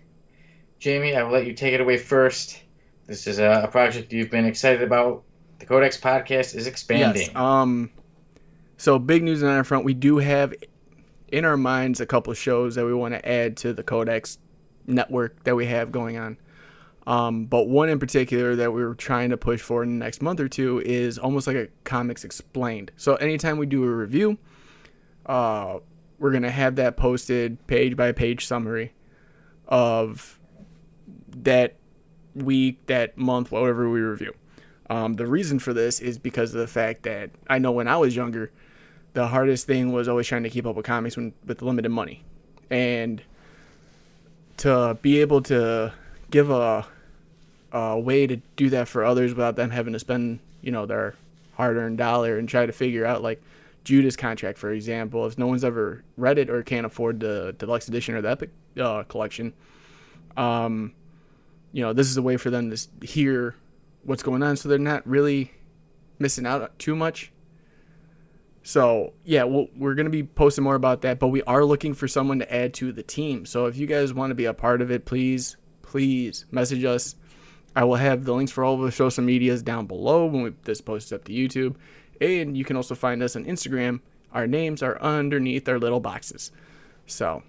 Jamie, I will let you take it away first. This is a, a project you've been excited about. The Code-X podcast is expanding. Yes. Um. So big news on our front. We do have in our minds a couple of shows that we want to add to the Code-X network that we have going on. Um, but one in particular that we are trying to push for in the next month or two is almost like a comics explained. So anytime we do a review, uh, we're gonna have that posted page by page summary of that week, that month, whatever we review. Um, the reason for this is because of the fact that I know when I was younger, the hardest thing was always trying to keep up with comics when, with limited money, and to be able to give a a way to do that for others without them having to spend you know their hard-earned dollar and try to figure out like Judas contract, for example. If no one's ever read it or can't afford the deluxe edition or the Epic uh, collection, um, you know, this is a way for them to hear what's going on, so they're not really missing out too much. So yeah, we we are gonna be posting more about that, but we are looking for someone to add to the team. So if you guys want to be a part of it, please, please message us. I will have the links for all of the social medias down below when we, this posts up to YouTube, and you can also find us on Instagram. Our names are underneath our little boxes. So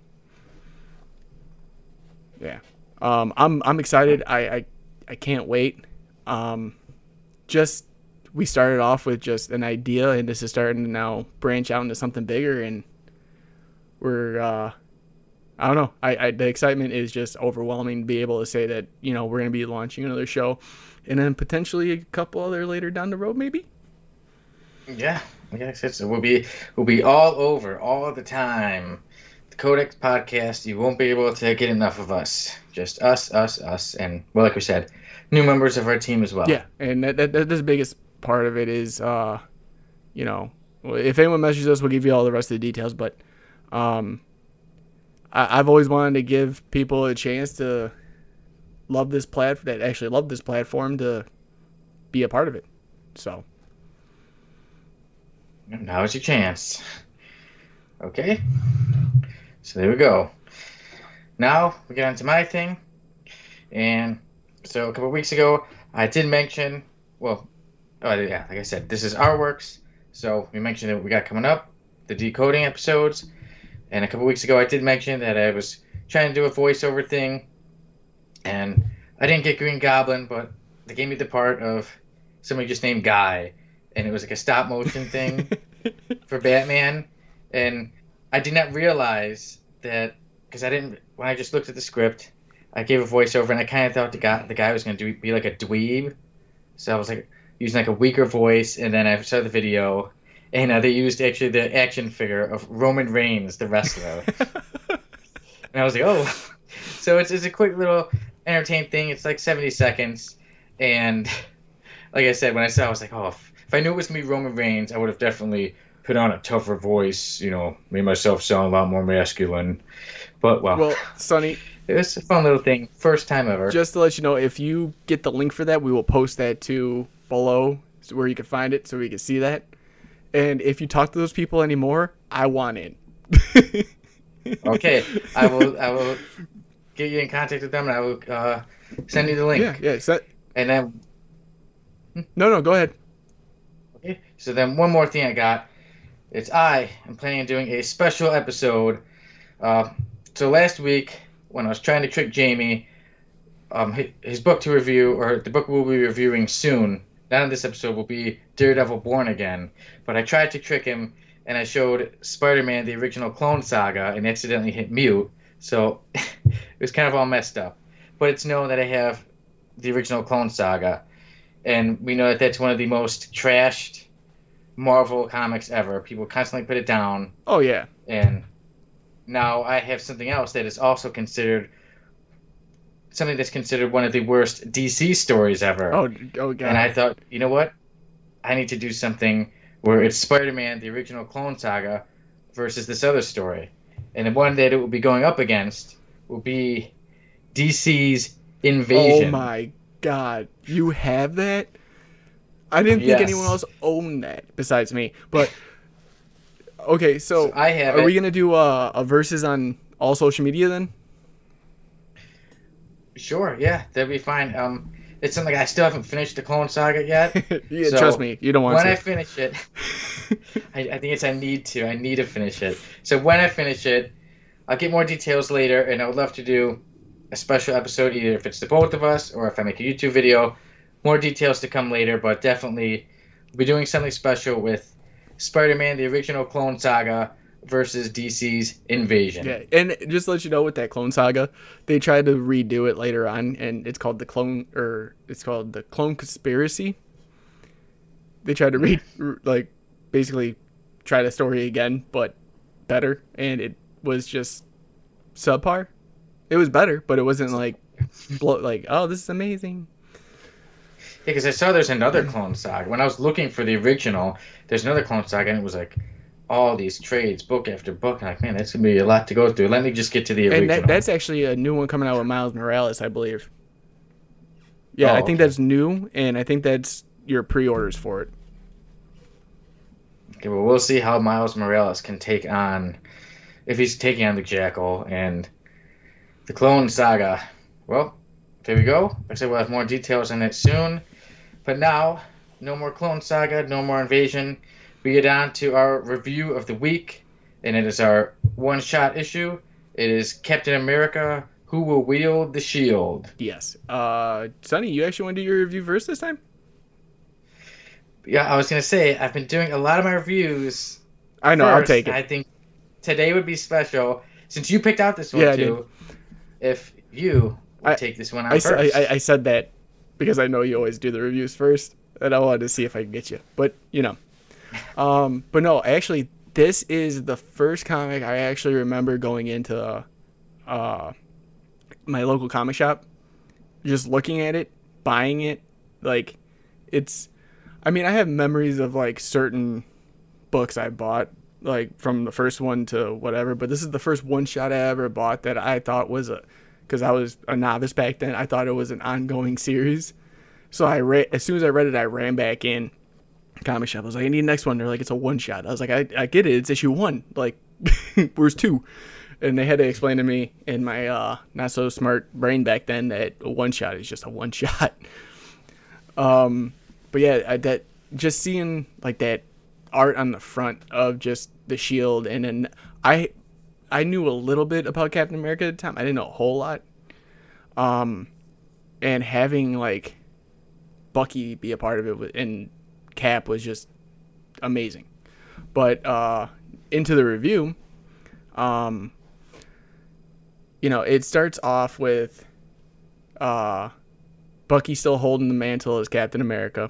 yeah, um, I'm I'm excited. I I, I can't wait. Um, just we started off with just an idea, and this is starting to now branch out into something bigger, and we're uh, I don't know. I, I the excitement is just overwhelming to be able to say that you know we're gonna be launching another show, and then potentially a couple other later down the road, maybe. Yeah, yeah. So we'll be we'll be all over all the time. The Code-X podcast. You won't be able to get enough of us. Just us, us, us, and well, like we said, new members of our team as well. Yeah, and that, that, that's the biggest part of it is, uh, you know, if anyone messages us, we'll give you all the rest of the details. But um, I, have always wanted to give people a chance to love this platform, that actually love this platform to be a part of it. So now is your chance. Okay. So there we go. Now we get on to my thing. And so a couple weeks ago, I did mention, well, oh, yeah, like I said, this is our works. So we mentioned that we got coming up, the decoding episodes. And a couple weeks ago, I did mention that I was trying to do a voiceover thing. And I didn't get Green Goblin, but they gave me the part of somebody just named Guy. And it was like a stop motion thing for Batman. And I did not realize that because I didn't when I just looked at the script, I gave a voiceover and I kind of thought the guy the guy was going to be like a dweeb, so I was like using like a weaker voice, and then I saw the video, and uh, they used actually the action figure of Roman Reigns, the wrestler, and I was like, oh, so it's it's a quick little entertaining thing. It's like seventy seconds, and like I said, when I saw, it, I was like, oh, if, if I knew it was me Roman Reigns, I would have definitely put on a tougher voice, you know, made myself sound a lot more masculine. But well, well, Sonny, it was a fun little thing. First time ever. Just to let you know, if you get the link for that, we will post that to below where you can find it, so we can see that. And if you talk to those people anymore, I want in. okay, I will. I will get you in contact with them, and I will uh, send you the link. Yeah, yeah. So, and then. No, no, go ahead. Okay. So then, one more thing I got. It's I am planning on doing a special episode. Uh, so last week when I was trying to trick Jamie, um, his, book to review, or the book we'll be reviewing soon, not in this episode, will be Daredevil Born Again. But I tried to trick him, and I showed Spider Man the original Clone Saga, and accidentally hit mute. So it was kind of all messed up. But it's known that I have the original Clone Saga, and we know that that's one of the most trashed Marvel comics ever. People constantly put it down. Oh yeah. And now I have something else that is also considered something that's considered one of the worst DC stories ever. Oh, oh god. And I thought, you know what? I need to do something where it's Spider-Man, the original Clone Saga, versus this other story. And the one that it will be going up against will be DC's Invasion. Oh my god. You have that? I didn't yes. think anyone else owned that besides me. But Okay, so, so I have. Are it. we gonna do a, a versus on all social media then? Sure. Yeah, that'd be fine. Um, it's something I still haven't finished the Clone Saga yet. yeah, so trust me, you don't want when to. When I finish it, I, I think it's I need to. I need to finish it. So when I finish it, I'll get more details later, and I would love to do a special episode, either if it's the both of us or if I make a YouTube video. More details to come later, but definitely we'll be doing something special with Spider-Man: The Original Clone Saga versus DC's Invasion. Yeah, and just to let you know with that Clone Saga, they tried to redo it later on, and it's called the Clone or it's called the Clone Conspiracy. They tried to read like basically try the story again, but better, and it was just subpar. It was better, but it wasn't like blow, like oh this is amazing. because I saw there's another Clone Saga. When I was looking for the original, there's another Clone Saga, and it was like all these trades, book after book. Like, man, that's gonna be a lot to go through. Let me just get to the original. And that, that's actually a new one coming out with Miles Morales, I believe. Yeah, Oh, I think okay. that's new, and I think that's your pre-orders for it. Okay, well, we'll see how Miles Morales can take on, if he's taking on the Jackal and the Clone Saga. Well, there we go. Like I said, we'll have more details on it soon. But now, no more Clone Saga, no more Invasion. We get on to our review of the week, and it is our one-shot issue. It is Captain America, who will wield the shield. Yes. Uh, Sonny, you actually want to do your review first this time? Yeah, I was gonna say I've been doing a lot of my reviews I know. I'll take it. I think today would be special since you picked out this one Yeah, too. If you would I- take this one out I, first. I- I- I said that because I know you always do the reviews first, and I wanted to see if I could get you. But you know, um, but no, actually, this is the first comic I actually remember going into uh, my local comic shop, just looking at it, buying it. Like, it's. I mean, I have memories of like certain books I bought, like from the first one to whatever. But this is the first one shot I ever bought that I thought was a, because I was a novice back then. I thought it was an ongoing series. So I read as soon as I read it, I ran back in comic shop. I was like, I need the next one. They're like, it's a one shot. I was like, I, I get it. It's issue one. Like, where's two? And they had to explain to me in my uh, not so smart brain back then that a one shot is just a one shot. Um, but yeah, I, that just seeing like that art on the front of just the shield, and then I I knew a little bit about Captain America at the time. I didn't know a whole lot. Um, and having like Bucky be a part of it and Cap was just amazing. But uh, into the review, um, you know, it starts off with uh, Bucky still holding the mantle as Captain America.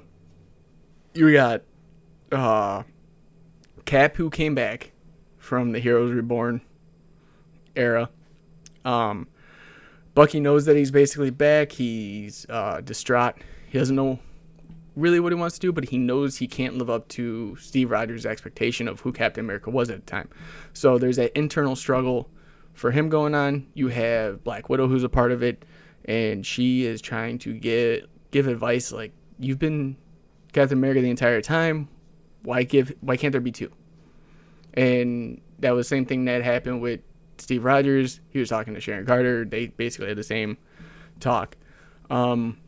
You got uh, Cap who came back from the Heroes Reborn era. Um, Bucky knows that he's basically back. He's uh, distraught. He doesn't know really what he wants to do, but he knows he can't live up to Steve Rogers' expectation of who Captain America was at the time. So there's that internal struggle for him going on. You have Black Widow who's a part of it, and she is trying to get give advice like you've been Captain America the entire time. Why give? Why can't there be two? And that was the same thing that happened with Steve Rogers. He was talking to Sharon Carter. They basically had the same talk. Um,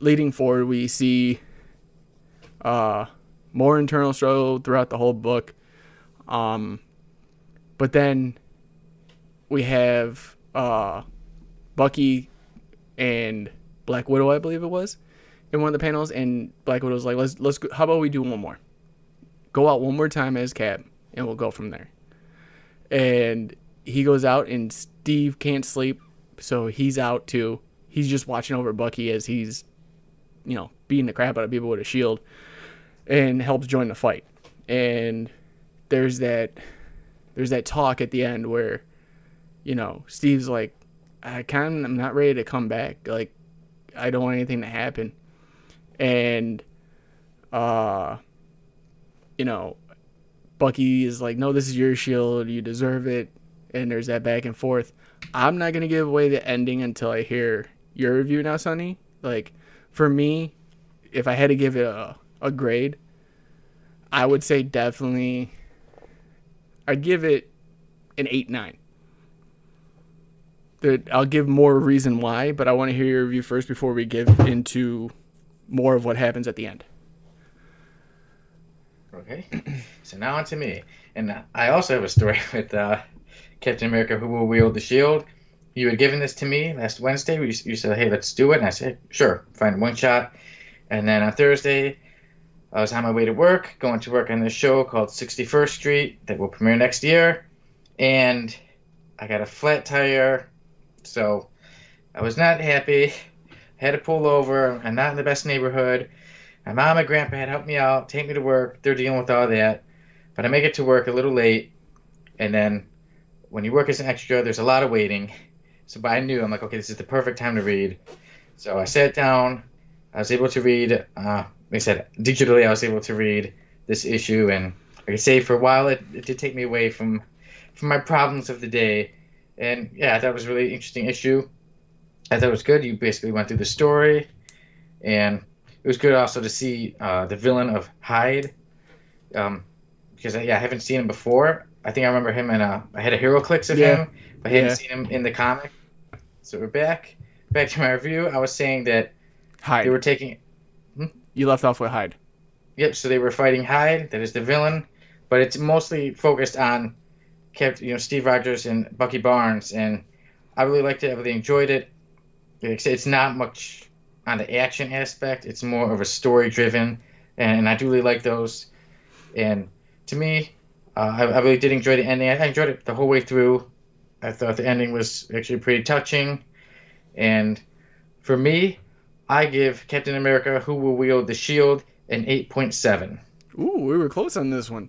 leading forward, we see uh, more internal struggle throughout the whole book. Um, but then we have uh, Bucky and Black Widow, I believe it was, in one of the panels, and Black Widow's like, "Let's let's go, how about we do one more? Go out one more time as Cap, and we'll go from there." And he goes out, and Steve can't sleep, so he's out too. He's just watching over Bucky as he's, you know, beating the crap out of people with a shield, and helps join the fight. And there's that, there's that talk at the end where, you know, Steve's like, I kind of, I'm not ready to come back. Like, I don't want anything to happen. And, uh, you know, Bucky is like, no, this is your shield. You deserve it. And there's that back and forth. I'm not to give away the ending until I hear your review now, Sonny. Like, for me, if I had to give it a, a grade, I would say definitely, I'd give it an 8 9 that I'll give more reason why, but I want to hear your review first before we give into more of what happens at the end. Okay, so now on to me, and I also have a story with uh, Captain America, who will wield the shield. You had given this to me last Wednesday. You, you said, "Hey, let's do it," and I said, "Sure, fine, one shot." And then on Thursday, I was on my way to work, going to work on this show called 61st Street that will premiere next year, and I got a flat tire, so I was not happy. Had to pull over. I'm not in the best neighborhood. My mom and grandpa had helped me out, take me to work. They're dealing with all that. But I make it to work a little late. And then when you work as an extra, there's a lot of waiting. So but I knew, I'm like, okay, this is the perfect time to read. So I sat down I was able to read. Uh, like I said, digitally, I was able to read this issue, and like I say, for a while, it, it did take me away from from my problems of the day. And yeah, that was a really interesting issue. I thought it was good. You basically went through the story, and it was good also to see uh, the villain of Hyde, um, because yeah, I haven't seen him before. I think I remember him in a. I had a HeroClix of Yeah. him, but I hadn't seen him in the comic. So we're back. Back to my review. I was saying that Hyde. they were taking. you left off with Hyde. Yep. So they were fighting Hyde. That is the villain, but it's mostly focused on, kept you know Steve Rogers and Bucky Barnes, and I really liked it. I really enjoyed it. Like said, It's not much on the action aspect. It's more of a story driven, and I do really like those. And to me, uh, I, I really did enjoy the ending. I enjoyed it the whole way through. I thought the ending was actually pretty touching, and for me, I give Captain America: Who Will Wield the Shield an eight point seven. Ooh, we were close on this one.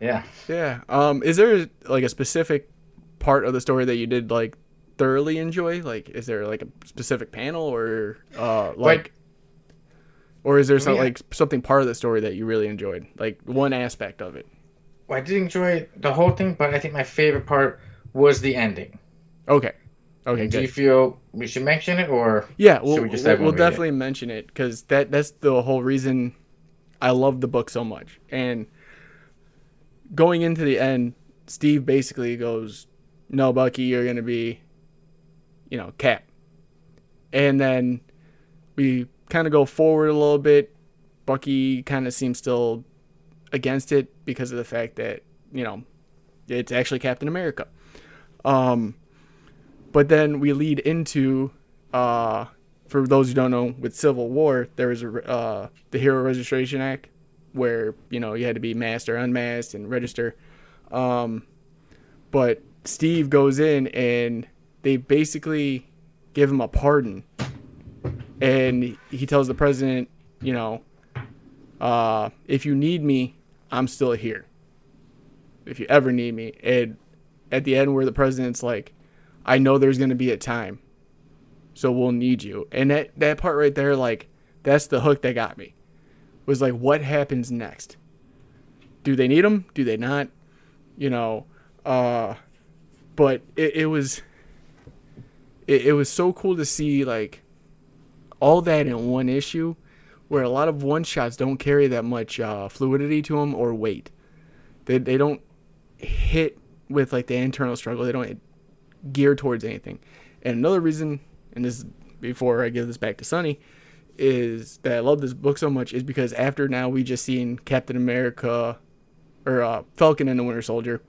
Yeah. Yeah. Um, is there like a specific part of the story that you did like thoroughly enjoy? Like, is there like a specific panel or uh like, or is there some Yeah. like something part of the story that you really enjoyed? Like one aspect of it. Well, I did enjoy the whole thing, but I think my favorite part was the ending. Okay. Okay. Do you feel we should mention it, or Yeah. We'll, we just we'll, read it? definitely mention it because that that's the whole reason I love the book so much. And going into the end, Steve basically goes, "No, Bucky, you're gonna be, you know, Cap." And then we kind of go forward a little bit. Bucky kind of seems still against it because of the fact that you know it's actually Captain America. Um, but then we lead into uh, for those who don't know, with Civil War, there was a uh, the Hero Registration Act, where you know you had to be masked or unmasked and register. Um, but Steve goes in and they basically give him a pardon, and he tells the president, you know, uh, if you need me, I'm still here. If you ever need me, and at the end where the president's like, I know there's gonna be a time so we'll need you. And that that part right there, like, that's the hook that got me. Was like, what happens next? Do they need him? Do they not? You know, uh, but it, it was it, it was so cool to see like all that in one issue, where a lot of one shots don't carry that much uh, fluidity to them or weight. They they don't hit with like the internal struggle. They don't gear towards anything. And another reason, and this is before I give this back to Sonny, is that I love this book so much is because after now we just seen Captain America or uh, Falcon and the Winter Soldier,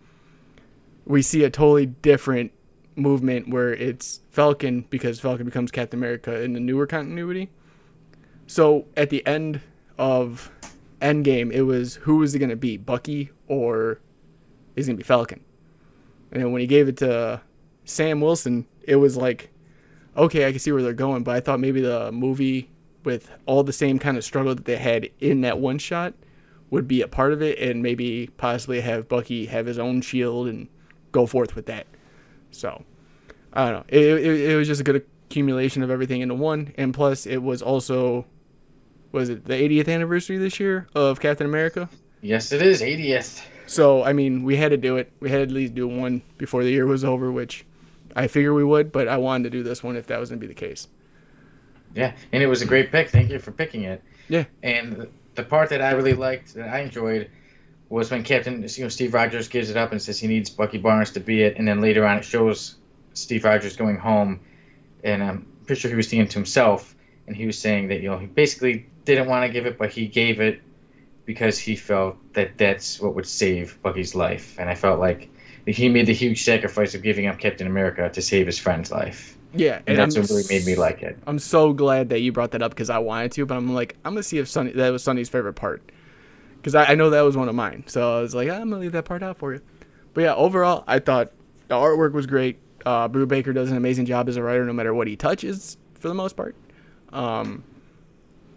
we see a totally different movement where it's Falcon because Falcon becomes Captain America in the newer continuity. So at the end of Endgame, it was who is it going to be, Bucky or is it going to be Falcon? And when he gave it to uh, Sam Wilson, it was like, okay, I can see where they're going, but I thought maybe the movie with all the same kind of struggle that they had in that one shot would be a part of it and maybe possibly have Bucky have his own shield and go forth with that. So, I don't know. It, it, it was just a good accumulation of everything into one. And plus, it was also, was it the 80th anniversary this year of Captain America? yes, it is 80th. So, I mean, we had to do it. We had to at least do one before the year was over, which I figure we would, but I wanted to do this one if that was going to be the case. Yeah, and it was a great pick. Thank you for picking it. Yeah. And the part that I really liked, that I enjoyed, was when Captain, you know, Steve Rogers gives it up and says he needs Bucky Barnes to be it, and then later on it shows Steve Rogers going home, and I'm pretty sure he was thinking to himself, and he was saying that you know he basically didn't want to give it, but he gave it because he felt that that's what would save Bucky's life, and I felt like he made the huge sacrifice of giving up Captain America to save his friend's life, Yeah, and, that's I'm what really made me like it. I'm so glad that you brought that up because I wanted to, but I'm like, I'm gonna see if Sonny that was Sonny's favorite part because I, I know that was one of mine. So I was like, I'm gonna leave that part out for you. But yeah, overall, I thought the artwork was great. Uh, Brubaker does an amazing job as a writer, no matter what he touches, for the most part. Um,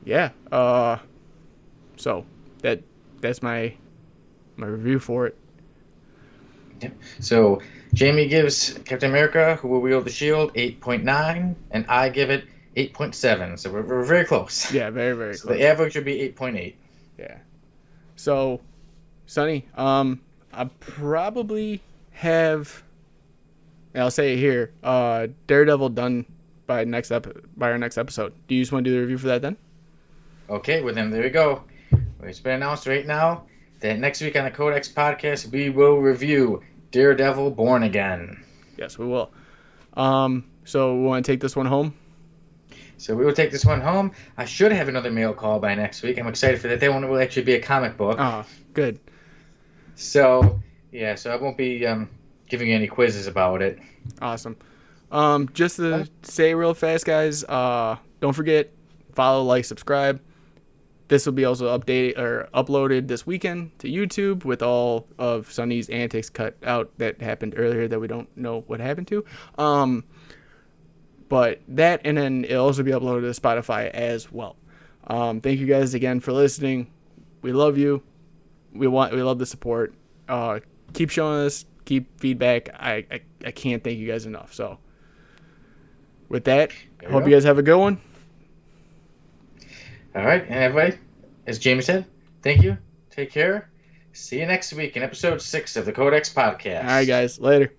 yeah. Uh, so that that's my my review for it. Yep. So Jamie gives Captain America, who will wield the shield, 8.9, and I give it 8.7. So we're, we're very close. Yeah, very very So close. the average would be 8.8. Yeah. So, Sonny, um, I probably have. and I'll say it here. Uh, Daredevil done by next ep- by our next episode. Do you just want to do the review for that then? Okay, well then there we go. It's been announced right now that next week on the Code-X podcast we will review Daredevil Born Again. Yes, we will. Um, so we want to take this one home. So we will take this one home. I should have another mail call by next week. I'm excited for that. That one will actually be a comic book. Ah, good. So yeah, so I won't be um, giving you any quizzes about it. Awesome. Um, just to say real fast, guys, uh, don't forget follow, like, subscribe. This will be also updated or uploaded this weekend to YouTube with all of Sonny's antics cut out that happened earlier that we don't know what happened to. Um, but that and then it'll also be uploaded to Spotify as well. Um, thank you guys again for listening. We love you. We want we love the support. Uh, keep showing us, keep feedback. I, I I can't thank you guys enough. So with that, hope go. you guys have a good one. All right, and everybody, as Jamie said, thank you. Take care. See you next week in episode six of the Code-X podcast. All right, guys. Later.